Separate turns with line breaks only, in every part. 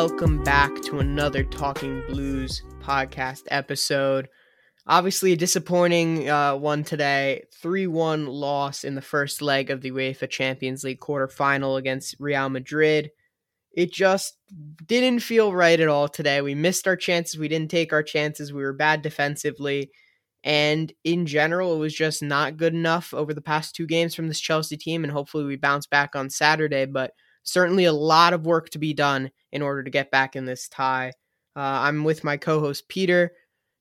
welcome back to another Talking Blues podcast episode. Obviously, a disappointing uh, one today 3 1 loss in the first leg of the UEFA Champions League quarterfinal against Real Madrid. It just didn't feel right at all today. We missed our chances. We didn't take our chances. We were bad defensively. And in general, it was just not good enough over the past two games from this Chelsea team. And hopefully, we bounce back on Saturday. But certainly a lot of work to be done in order to get back in this tie. Uh, I'm with my co host, Peter.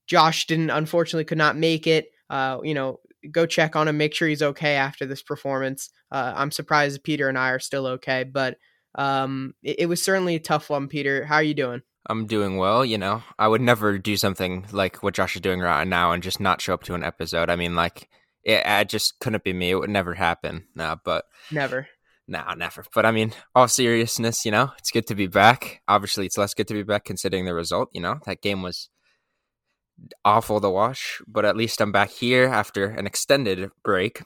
Josh didn't, unfortunately, could not make it. Uh, you know, go check on him, make sure he's okay after this performance. Uh, I'm surprised Peter and I are still okay, but um, it, it, was certainly a tough one. Peter, how are you doing?
I'm doing well. You know, I would never do something like what Josh is doing right now and just not show up to an episode. I mean, like, it, it just couldn't be me. It would never happen. No, but
never.
No, never. But I mean, all seriousness, you know, it's good to be back. Obviously, it's less good to be back considering the result. You know, that game was awful to watch, but at least I'm back here after an extended break.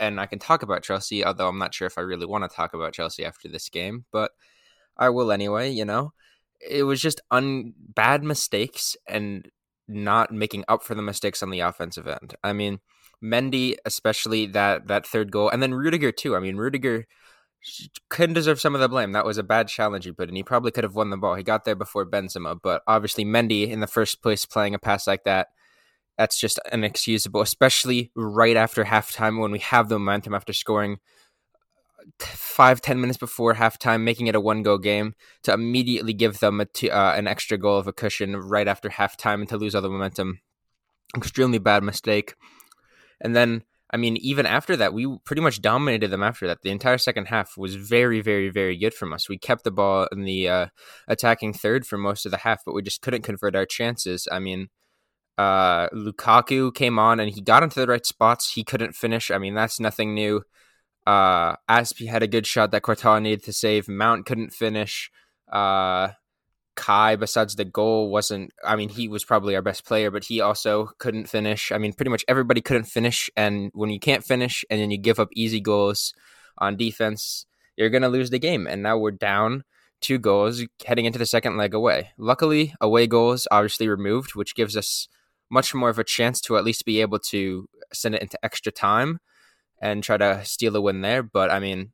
And I can talk about Chelsea, although I'm not sure if I really want to talk about Chelsea after this game, but I will anyway, you know. It was just un bad mistakes and not making up for the mistakes on the offensive end. I mean, Mendy, especially that that third goal, and then Rudiger too. I mean, Rudiger couldn't deserve some of the blame. That was a bad challenge he put in. He probably could have won the ball. He got there before Benzema, but obviously Mendy in the first place playing a pass like that, that's just inexcusable, especially right after halftime when we have the momentum after scoring five ten minutes before halftime, making it a one go game to immediately give them uh, an extra goal of a cushion right after halftime and to lose all the momentum. Extremely bad mistake. And then I mean, even after that, we pretty much dominated them after that. The entire second half was very, very, very good from us. We kept the ball in the uh, attacking third for most of the half, but we just couldn't convert our chances. I mean, uh, Lukaku came on and he got into the right spots. He couldn't finish. I mean, that's nothing new. Uh, Azpi had a good shot that Courtois needed to save. Mount couldn't finish. Uh, Kai, besides the goal, wasn't. I mean, he was probably our best player, but he also couldn't finish. I mean, pretty much everybody couldn't finish. And when you can't finish and then you give up easy goals on defense, you're going to lose the game. And now we're down two goals heading into the second leg away. Luckily, away goals obviously removed, which gives us much more of a chance to at least be able to send it into extra time and try to steal a win there. But I mean,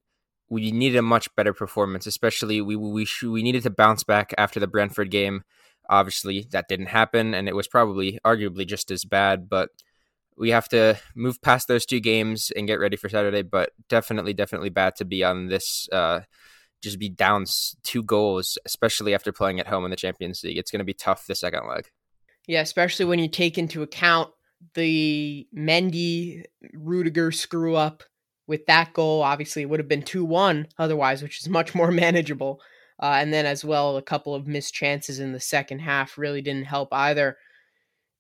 we needed a much better performance, especially we we we needed to bounce back after the Brentford game. Obviously, that didn't happen, and it was probably arguably just as bad. But we have to move past those two games and get ready for Saturday. But definitely, definitely bad to be on this. Uh, just be down two goals, especially after playing at home in the Champions League. It's going to be tough the second leg.
Yeah, especially when you take into account the Mendy Rudiger screw up with that goal, obviously it would have been 2 1 otherwise, which is much more manageable. Uh, and then, as well, a couple of missed chances in the second half really didn't help either.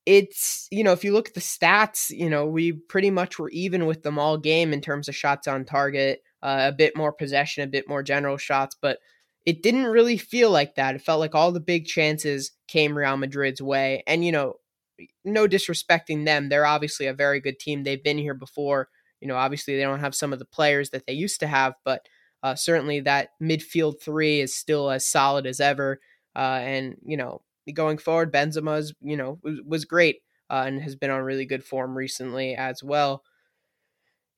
It's, you know, if you look at the stats, you know, we pretty much were even with them all game in terms of shots on target, uh, a bit more possession, a bit more general shots, but it didn't really feel like that. It felt like all the big chances came Real Madrid's way. And, you know, no disrespecting them. They're obviously a very good team. They've been here before. You know, obviously they don't have some of the players that they used to have, but uh, certainly that midfield three is still as solid as ever. Uh, and you know, going forward, Benzema's you know was, was great uh, and has been on really good form recently as well.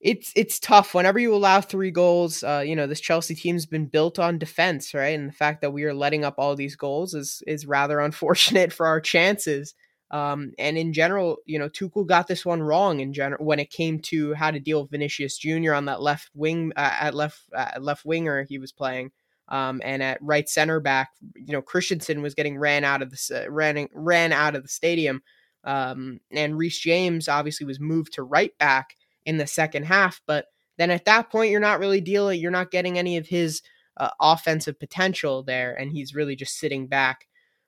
It's it's tough whenever you allow three goals. Uh, you know, this Chelsea team's been built on defense, right? And the fact that we are letting up all these goals is is rather unfortunate for our chances. Um, and in general, you know, Tuchel got this one wrong in general when it came to how to deal with Vinicius Jr. on that left wing, uh, at left uh, left winger he was playing, um, and at right center back, you know, Christensen was getting ran out of the uh, ran ran out of the stadium, um, and Reece James obviously was moved to right back in the second half, but then at that point you're not really dealing, you're not getting any of his uh, offensive potential there, and he's really just sitting back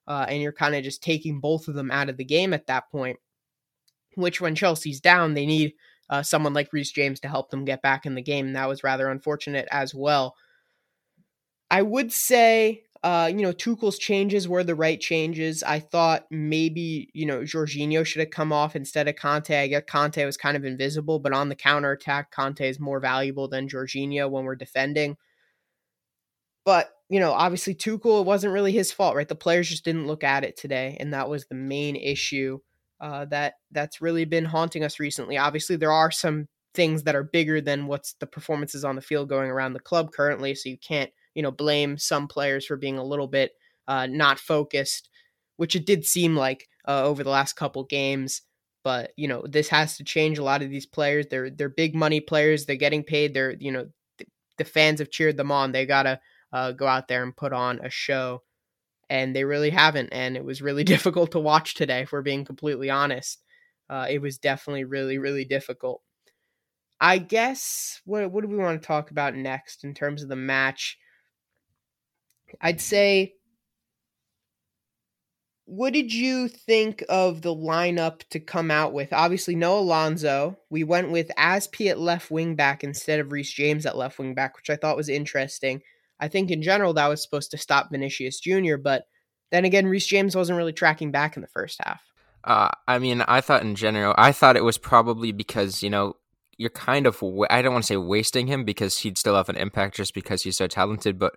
uh, and you're kind of just taking both of them out of the game at that point. Which, when Chelsea's down, they need uh, someone like Reece James to help them get back in the game. And that was rather unfortunate as well. I would say, uh, you know, Tuchel's changes were the right changes. I thought maybe, you know, Jorginho should have come off instead of Kanté. I guess Kanté was kind of invisible, but on the counter attack, Kanté is more valuable than Jorginho when we're defending. But you know, obviously Tuchel, it wasn't really his fault, right? The players just didn't look at it today, and that was the main issue uh, that that's really been haunting us recently. Obviously, there are some things that are bigger than what's the performances on the field going around the club currently, so you can't, you know, blame some players for being a little bit uh, not focused, which it did seem like uh, over the last couple games. But you know, this has to change. A lot of these players, they're they're big money players. They're getting paid. They're you know, the fans have cheered them on. They gotta uh, go out there and put on a show. And they really haven't. And it was really difficult to watch today, if we're being completely honest. Uh, it was definitely really, really difficult. I guess what what do we want to talk about next in terms of the match? I'd say what did you think of the lineup to come out with? Obviously, no Alonso. We went with Azpi at left wing back instead of Reece James at left wing back, which I thought was interesting. I think in general that was supposed to stop Vinicius Jr., but then again, Reece James wasn't really tracking back in the first half.
Uh, I mean, I thought in general, I thought it was probably because, you know, you're kind of, I don't want to say wasting him because he'd still have an impact just because he's so talented, but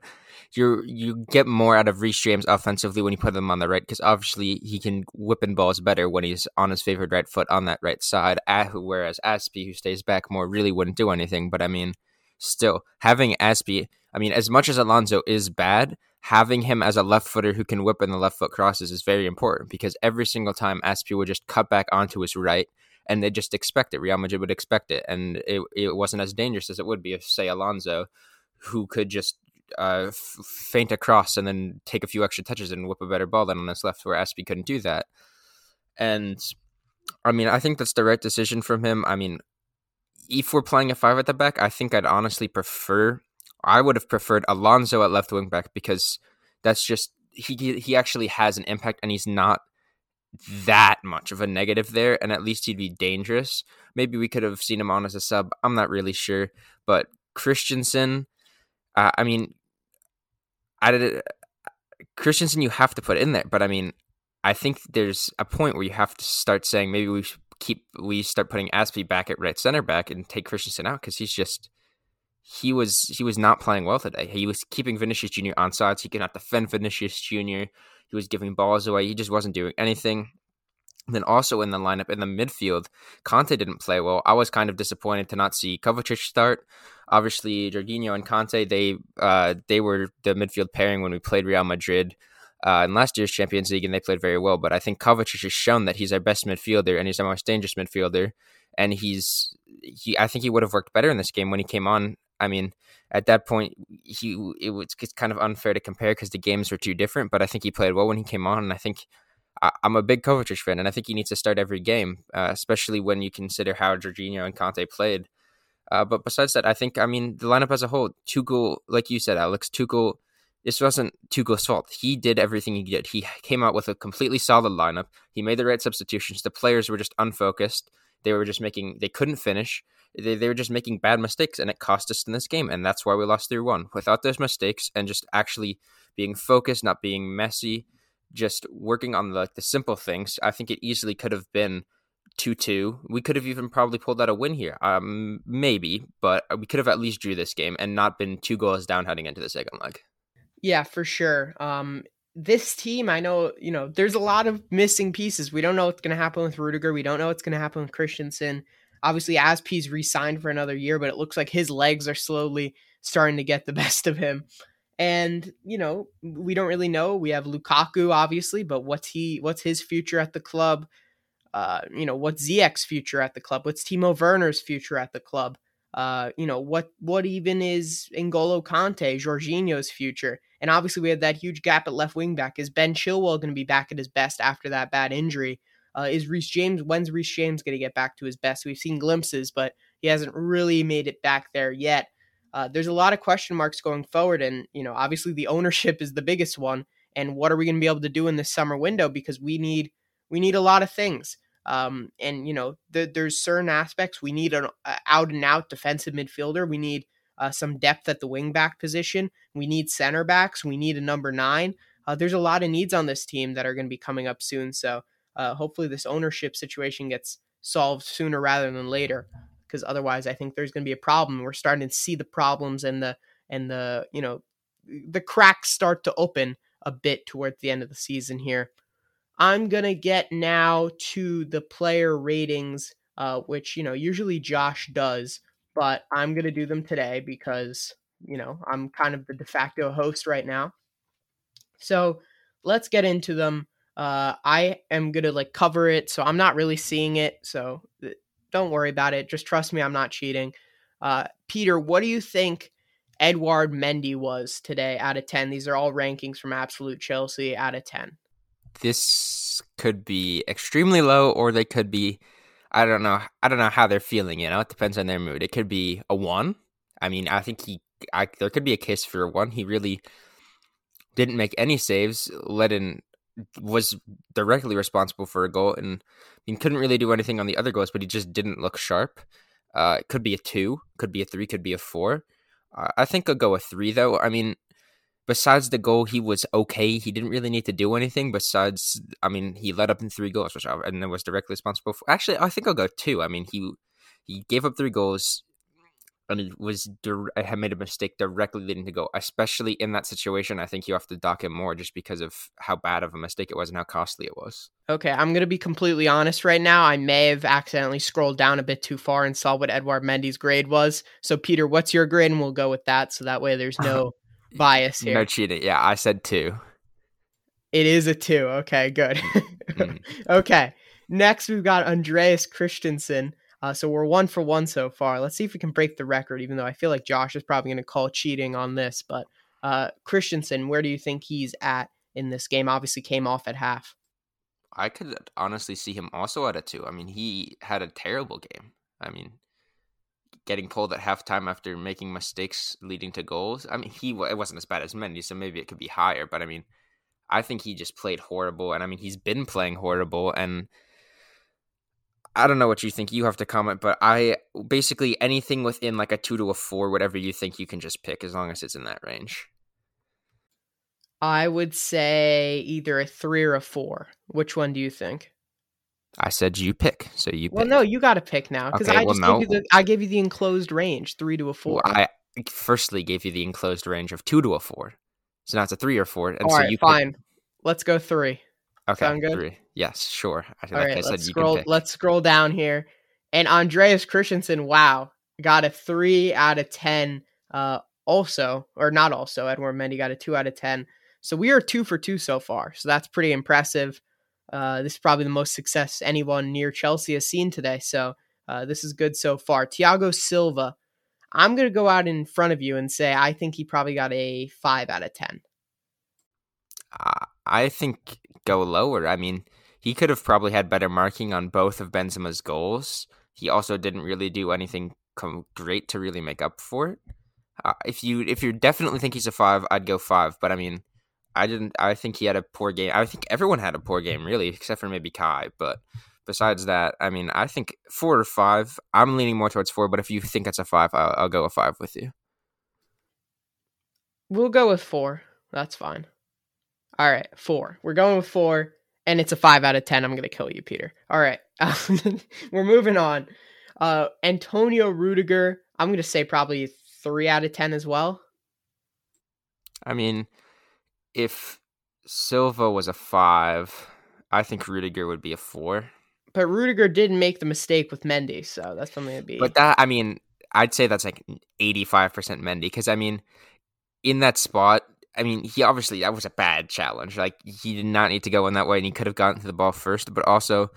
you you get more out of Reece James offensively when you put him on the right because obviously he can whip in balls better when he's on his favored right foot on that right side. Whereas Azpi, who stays back more, really wouldn't do anything. But I mean, still having Azpi I mean, as much as Alonso is bad, having him as a left footer who can whip in the left foot crosses is very important because every single time Azpi would just cut back onto his right and they just expect it. Real Madrid would expect it. And it, it wasn't as dangerous as it would be if, say, Alonso, who could just uh, f- feint across and then take a few extra touches and whip a better ball than on his left, where Azpi couldn't do that. And I mean, I think that's the right decision from him. I mean, if we're playing a five at the back, I think I'd honestly prefer I would have preferred Alonso at left wing back because that's just he he actually has an impact and he's not that much of a negative there and at least he'd be dangerous. Maybe we could have seen him on as a sub. I'm not really sure, but Christensen uh, I mean I did Christensen you have to put in there, but I mean I think there's a point where you have to start saying maybe we keep we start putting Azpi back at right center back and take Christensen out because he's just he was he was not playing well today. He was keeping Vinicius Jr. on sides. He could not defend Vinicius Jr. He was giving balls away. He just wasn't doing anything. Then also in the lineup in the midfield, Kanté didn't play well. I was kind of disappointed to not see Kovacic start. Obviously, Jorginho and Kanté they uh, they were the midfield pairing when we played Real Madrid uh, in last year's Champions League, and they played very well. But I think Kovacic has shown that he's our best midfielder and he's our most dangerous midfielder. And he's he, I think he would have worked better in this game when he came on I mean, at that point, he it was it's kind of unfair to compare because the games were too different. But I think he played well when he came on, and I think I, am a big Kovacic fan, and I think he needs to start every game, uh, especially when you consider how Jorginho and Kanté played. Uh, but besides that, I think I mean the lineup as a whole, Tuchel, like you said, Alex, Tuchel. This wasn't Tuchel's fault. He did everything he did. He came out with a completely solid lineup. He made the right substitutions. The players were just unfocused. They were just making. They couldn't finish. They, they were just making bad mistakes and it cost us in this game and that's why we lost 3-1 without those mistakes and just actually being focused not being messy just working on the, like the simple things i think it easily could have been 2-2 we could have even probably pulled out a win here um maybe but we could have at least drew this game and not been two goals down heading into the second leg.
Yeah for sure. Um this team, I know, you know, there's a lot of missing pieces. We don't know what's going to happen with Rudiger. We don't know what's going to happen with Christensen. Obviously, Azpi's re-signed for another year, but it looks like his legs are slowly starting to get the best of him. And you know, we don't really know. We have Lukaku, obviously, but what's he? What's his future at the club? Uh, you know, what's Ziyech's future at the club? What's Timo Werner's future at the club? Uh, you know, what what even is N'Golo Kanté, Jorginho's future? And obviously, we have that huge gap at left wing back. Is Ben Chilwell going to be back at his best after that bad injury? Uh, is Reece James? When's Reece James going to get back to his best? We've seen glimpses, but he hasn't really made it back there yet. Uh, there's a lot of question marks going forward, and you know, obviously the ownership is the biggest one. And what are we going to be able to do in this summer window? Because we need we need a lot of things. Um, and you know, the, there's certain aspects we need an out and out defensive midfielder. We need uh, some depth at the wing back position. We need center backs. We need a number nine. Uh, there's a lot of needs on this team that are going to be coming up soon. So uh, hopefully this ownership situation gets solved sooner rather than later because otherwise i think there's going to be a problem we're starting to see the problems and the and the you know the cracks start to open a bit towards the end of the season here. I'm gonna get now to the player ratings, uh, which you know usually Josh does, but I'm gonna do them today because you know I'm kind of the de facto host right now. So let's get into them. Uh, I am gonna like cover it, so I'm not really seeing it. So uh, don't worry about it. Just trust me, I'm not cheating. Uh, Peter, what do you think Edouard Mendy was today out of 10? These are all rankings from Absolute Chelsea out of 10.
This could be extremely low, or they could be. I don't know. I don't know how they're feeling. You know, it depends on their mood. It could be a one. I mean, I think he. I, there could be a case for a one. He really didn't make any saves. Let in was directly responsible for a goal, and I mean, couldn't really do anything on the other goals. But he just didn't look sharp. Uh, it could be a two, could be a three, could be a four. Uh, I think I'll go a three though. I mean, besides the goal, he was okay. He didn't really need to do anything. Besides, I mean, he led up in three goals, which I, and was directly responsible for. Actually, I think I'll go two. I mean, he he gave up three goals and it was had made a mistake directly leading to go. Especially in that situation, I think you have to dock him more just because of how bad of a mistake it was and how costly it was.
Okay, I'm gonna be completely honest right now. I may have accidentally scrolled down a bit too far and saw what Edouard Mendy's grade was. So, Peter, what's your grade? And we'll go with that. So that way, there's no bias here.
No cheating. Yeah, I said two.
It is a two. Okay, good. mm-hmm. okay. Next, we've got Andreas Christensen. Uh, so we're one for one so far. Let's see if we can break the record, even though I feel like Josh is probably going to call cheating on this. But uh, Christensen, where do you think he's at in this game? Obviously, came off at half.
I could honestly see him also at a two. I mean, he had a terrible game. I mean, getting pulled at halftime after making mistakes leading to goals. I mean, he it wasn't as bad as Mendy, so maybe it could be higher. But I mean, I think he just played horrible, and I mean, he's been playing horrible, and I don't know what you think. You have to comment, but I basically anything within like a two to a four, whatever you think, you can just pick as long as it's in that range.
I would say either a three or a four. Which one do you think?
I said you pick, so you.
Well, no, you got to pick now because okay, I well, just no. gave you the I gave you the enclosed range, three to a four.
Well, I firstly gave you the enclosed range of two to a four, so now it's a three or four, and
All
so
right,
you
fine. Pick... Let's go three.
Okay, Sound good? three. Yes, sure.
I, All like right, I said, let's scroll. Let's scroll down here, and Andreas Christensen. Wow, got a three out of ten. Uh, also, or not also, Edouard Mendy got a two out of ten. So we are two for two so far. So that's pretty impressive. Uh, this is probably the most success anyone near Chelsea has seen today. So uh, this is good so far. Thiago Silva, I'm going to go out in front of you and say I think he probably got a five out of 10.
Uh, I think go lower. I mean, he could have probably had better marking on both of Benzema's goals. He also didn't really do anything great to really make up for it. Uh, if you if you definitely think he's a five, I'd go five. But I mean, I didn't. I think he had a poor game. I think everyone had a poor game, really, except for maybe Kai. But besides that, I mean, I think four or five. I'm leaning more towards four, but if you think it's a five, I'll, I'll go a five with you.
We'll go with four. That's fine. All right, four. We're going with four, and it's a five out of ten. I'm gonna kill you, Peter. All right, we're moving on. Uh, Antonio Rudiger. I'm gonna say probably three out of ten as well.
I mean, if Silva was a five, I think Rudiger would be a four.
But Rudiger didn't make the mistake with Mendy, so that's something to be.
But that, I mean, I'd say that's like 85% Mendy because, I mean, in that spot, I mean, he obviously, that was a bad challenge. Like, he did not need to go in that way, and he could have gotten to the ball first, but also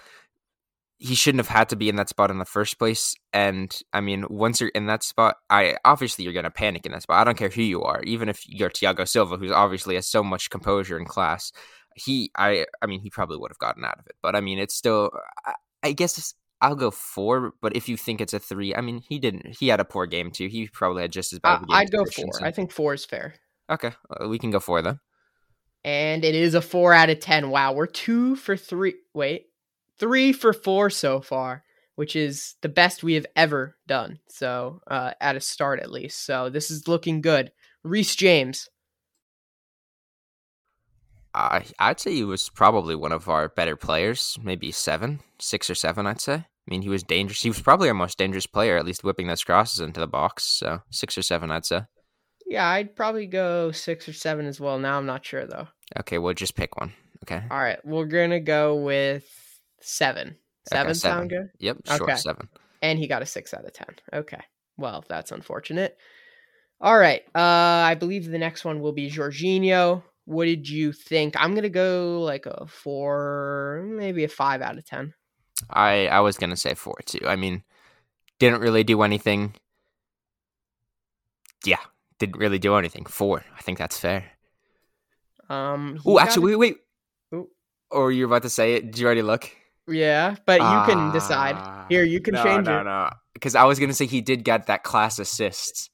he shouldn't have had to be in that spot in the first place. And I mean, once you're in that spot, I obviously you're gonna panic in that spot. I don't care who you are, even if you're Thiago Silva, who's obviously has so much composure and class. He, I, I mean, he probably would have gotten out of it. But I mean, it's still, I, I guess I'll go four. But if you think it's a three, I mean, he didn't. He had a poor game too. He probably had just as bad. Uh,
I'd go four. I think four is fair.
Okay, uh, we can go four then.
And it is a four out of ten. Wow, we're two for three. Wait, three for four so far, which is the best we have ever done. So uh, at a start, at least. So this is looking good. Reece James.
I I'd say he was probably one of our better players. Maybe seven, six or seven. I'd say. I mean, he was dangerous. He was probably our most dangerous player, at least whipping those crosses into the box. So six or seven, I'd say.
Yeah, I'd probably go six or seven as well. Now I'm not sure though.
Okay, we'll just pick one. Okay.
All right, we're gonna go with seven. Seven,
Okay,
sound good?
Yep. Sure.
Okay.
Seven.
And he got a six out of ten. Okay. Well, that's unfortunate. All right. Uh I believe the next one will be Jorginho. What did you think? I'm gonna go like a four, maybe a five out of ten.
I I was gonna say four too. I mean, didn't really do anything. Yeah, didn't really do anything. Four. I think that's fair.
Um
Oh, actually, wait, wait.
Ooh.
Or you're about to say it? Did you already look?
Yeah, but you can decide.
Ah,
Here, you can
no,
change
no,
it.
No, no, Because I was gonna say he did get that class assist.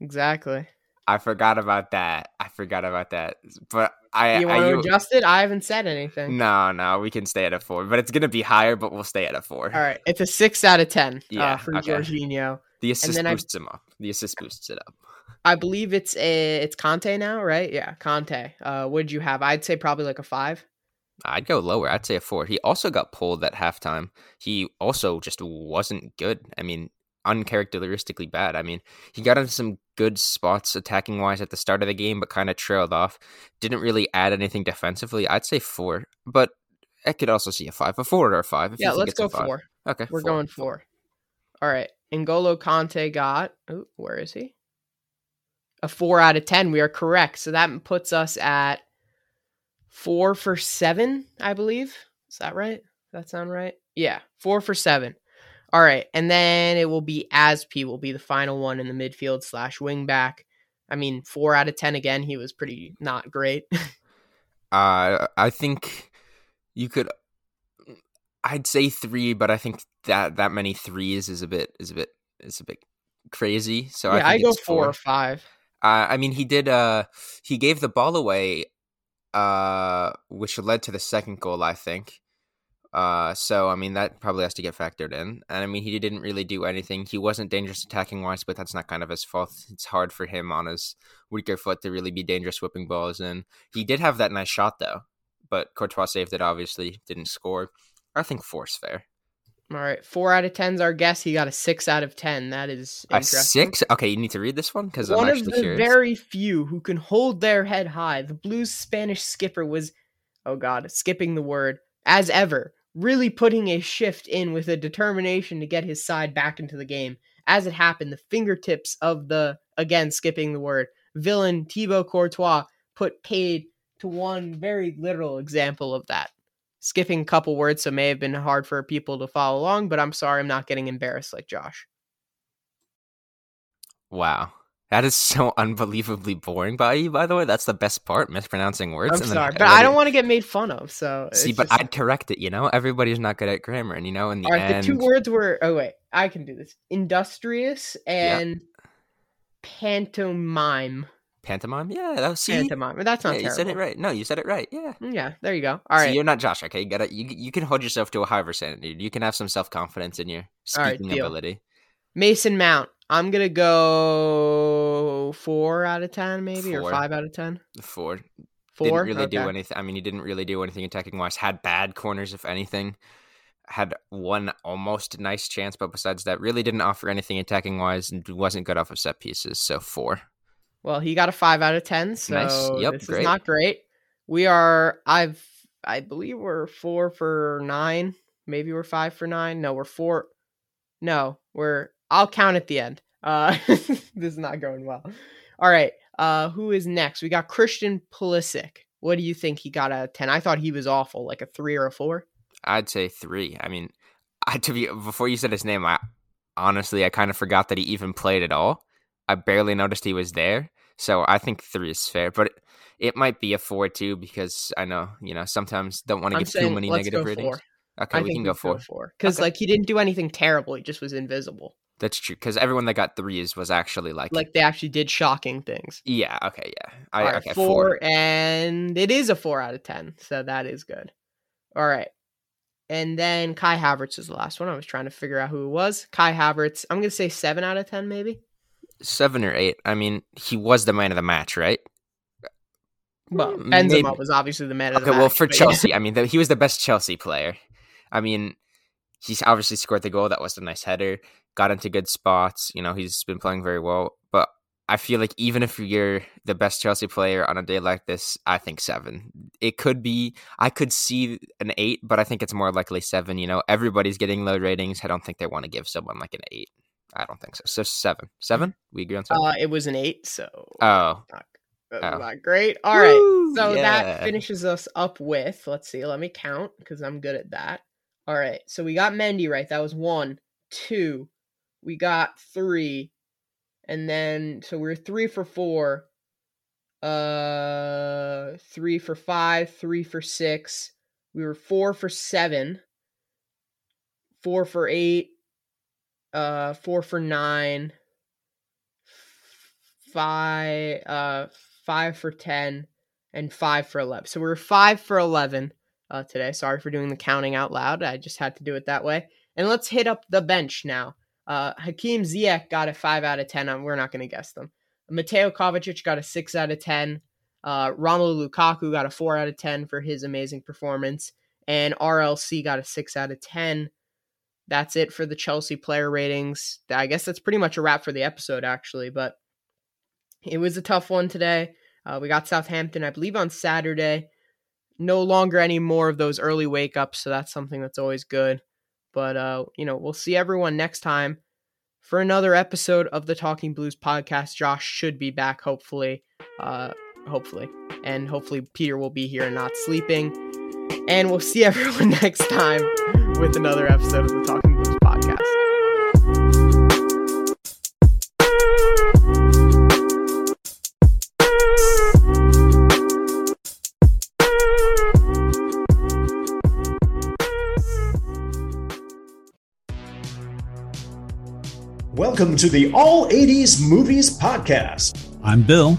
Exactly.
I forgot about that. I forgot about that. But I,
You
I
want to adjust it? I haven't said anything.
no, no, we can stay at a four, but it's gonna be higher. But we'll stay at a four.
All right, it's a six out of ten
Yeah,
uh, for
okay.
Jorginho.
The assist
then I-
boosts him up. The assist boosts it up.
I believe it's a it's Kanté now, right? Yeah, Kanté. Uh, did you have? I'd say probably like a five.
I'd go lower. I'd say a four. He also got pulled at halftime. He also just wasn't good. I mean, uncharacteristically bad. I mean, he got in some good spots attacking wise at the start of the game, but kind of trailed off. Didn't really add anything defensively. I'd say four, but I could also see a five, a four or a five.
Yeah, let's go four.
Okay,
We're
four.
going four. All right, N'Golo Kanté got. Oh, where is he? A four out of ten. We are correct. So that puts us at four for seven, I believe. Is that right? Does that sound right? Yeah, four for seven. All right, and then it will be Asp will be the final one in the midfield slash wing back. I mean, four out of ten again. He was pretty not great.
Uh, I think you could. I'd say three, but I think that that many threes is a bit is a bit is a bit crazy. So I
yeah,
think
I go
it's
four or five.
Uh, I mean, he did. Uh, he gave the ball away, uh, which led to the second goal, I think. Uh, so I mean that probably has to get factored in. And I mean, he didn't really do anything. He wasn't dangerous attacking wise, but that's not kind of his fault. It's hard for him on his weaker foot to really be dangerous whipping balls. And he did have that nice shot though, but Courtois saved it. Obviously, didn't score. I think four's fair.
All right, four out of ten's our guess. He got a six out of ten. That is
A six? Okay, you need to read this one because I'm
One of the
curious.
very few who can hold their head high. The Blues' Spanish skipper was, oh god, skipping the word as ever, really putting a shift in with a determination to get his side back into the game. As it happened, the fingertips of the again skipping the word villain Thibaut Courtois put paid to one very literal example of that. Skipping a couple words, so may have been hard for people to follow along, but I'm sorry I'm not getting embarrassed like Josh.
Wow. That is so unbelievably boring by you, by the way. That's the best part, mispronouncing words.
I'm
and then
sorry, but
already-
I don't want to get made fun of. So
See, but
just-
I'd correct it, you know? Everybody's not good at grammar, and you know, in the
all right.
end.
The two words were. Oh wait, I can do this. Industrious and pantomime.
Pantomime? Yeah, that was see.
Pantomime. That's not
yeah, you said it right. No, you said it right. Yeah.
Mm, yeah, there you go. All right.
you're not Josh, okay? You gotta you, you can hold yourself to a higher standard. You can have some self confidence in your speaking
deal.
ability.
Mason Mount. I'm gonna go four out of ten, maybe, or five out of ten.
Four.
Four.
Didn't really do anything. I mean, he didn't really do anything attacking wise. Had bad corners, if anything. Had one almost nice chance, but besides that, really didn't offer anything attacking wise and wasn't good off of set pieces. So four.
Well, he got a five out of ten, so
Nice. Yep,
this
great.
is not great. We are. I've. I believe we're four for nine. Maybe we're five for nine. No, we're four. No, we're. I'll count at the end. Uh, this is not going well. All right. Uh, who is next? We got Christian Pulisic. What do you think he got out of ten? I thought he was awful, like a three or a four.
I'd say three. I mean, I to be before you said his name, I honestly I kind of forgot that he even played at all. I barely noticed he was there, so I think three is fair. But it, it might be a four too because I know you know sometimes don't want to give too many negative ratings.
four.
Okay,
I
we can go four.
four because
Okay.
like he didn't do anything terrible. He just was invisible.
That's true because everyone that got threes was actually like,
Like they actually did shocking things.
yeah, okay, yeah, I,
right,
okay,
four,
four.
and it is a four out of ten, so that is good. All right, and then Kai Havertz is the last one. I was trying to figure out who it was. Kai Havertz. I'm gonna say seven out of ten, maybe.
Seven or eight. I mean, he was the man of the match, right?
Well,
Mm,
Benzema
maybe.
was obviously the man of
Okay,
the
well, for
but.
Chelsea, I mean, the, he was the best Chelsea player. I mean, he's obviously scored the goal. That was a nice header. Got into good spots. You know, he's been playing very well. But I feel like even if you're the best Chelsea player on a day like this, I think seven. It could be, I could see an eight, but I think it's more likely seven. You know, everybody's getting low ratings. I don't think they want to give someone like an eight. I don't think so. So seven. Seven? We agree on seven?
Uh, it was an eight, so.
Oh.
Not,
Oh.
not great. All right.
Woo,
So
yeah.
that finishes us up with, let's see, let me count because I'm good at that. All right. So we got Mendy right. That was one, two. We got three. And then, so we are three for four. Uh, three for five, three for six. We were four for seven, four for eight, uh, four for nine, five, uh, five for ten, and five for eleven. So we are five for eleven uh, today. Sorry for doing the counting out loud. I just had to do it that way. And let's hit up the bench now. Uh, Hakim Ziyech got a five out of ten. Um, we're not going to guess them. Mateo Kovacic got a six out of ten. Uh, Romelu Lukaku got a four out of ten for his amazing performance, and RLC got a six out of ten. That's it for the Chelsea player ratings. I guess that's pretty much a wrap for the episode, actually. But it was a tough one today. Uh, we got Southampton, I believe, on Saturday. No longer any more of those early wake ups, so that's something that's always good. But uh, you know, we'll see everyone next time for another episode of the Talking Blues podcast. Josh should be back, hopefully. Uh, hopefully. And hopefully Peter will be here and not sleeping. And we'll see everyone next time with another episode of the Talking Blues podcast.
Welcome to the All 80s Movies Podcast.
I'm Bill.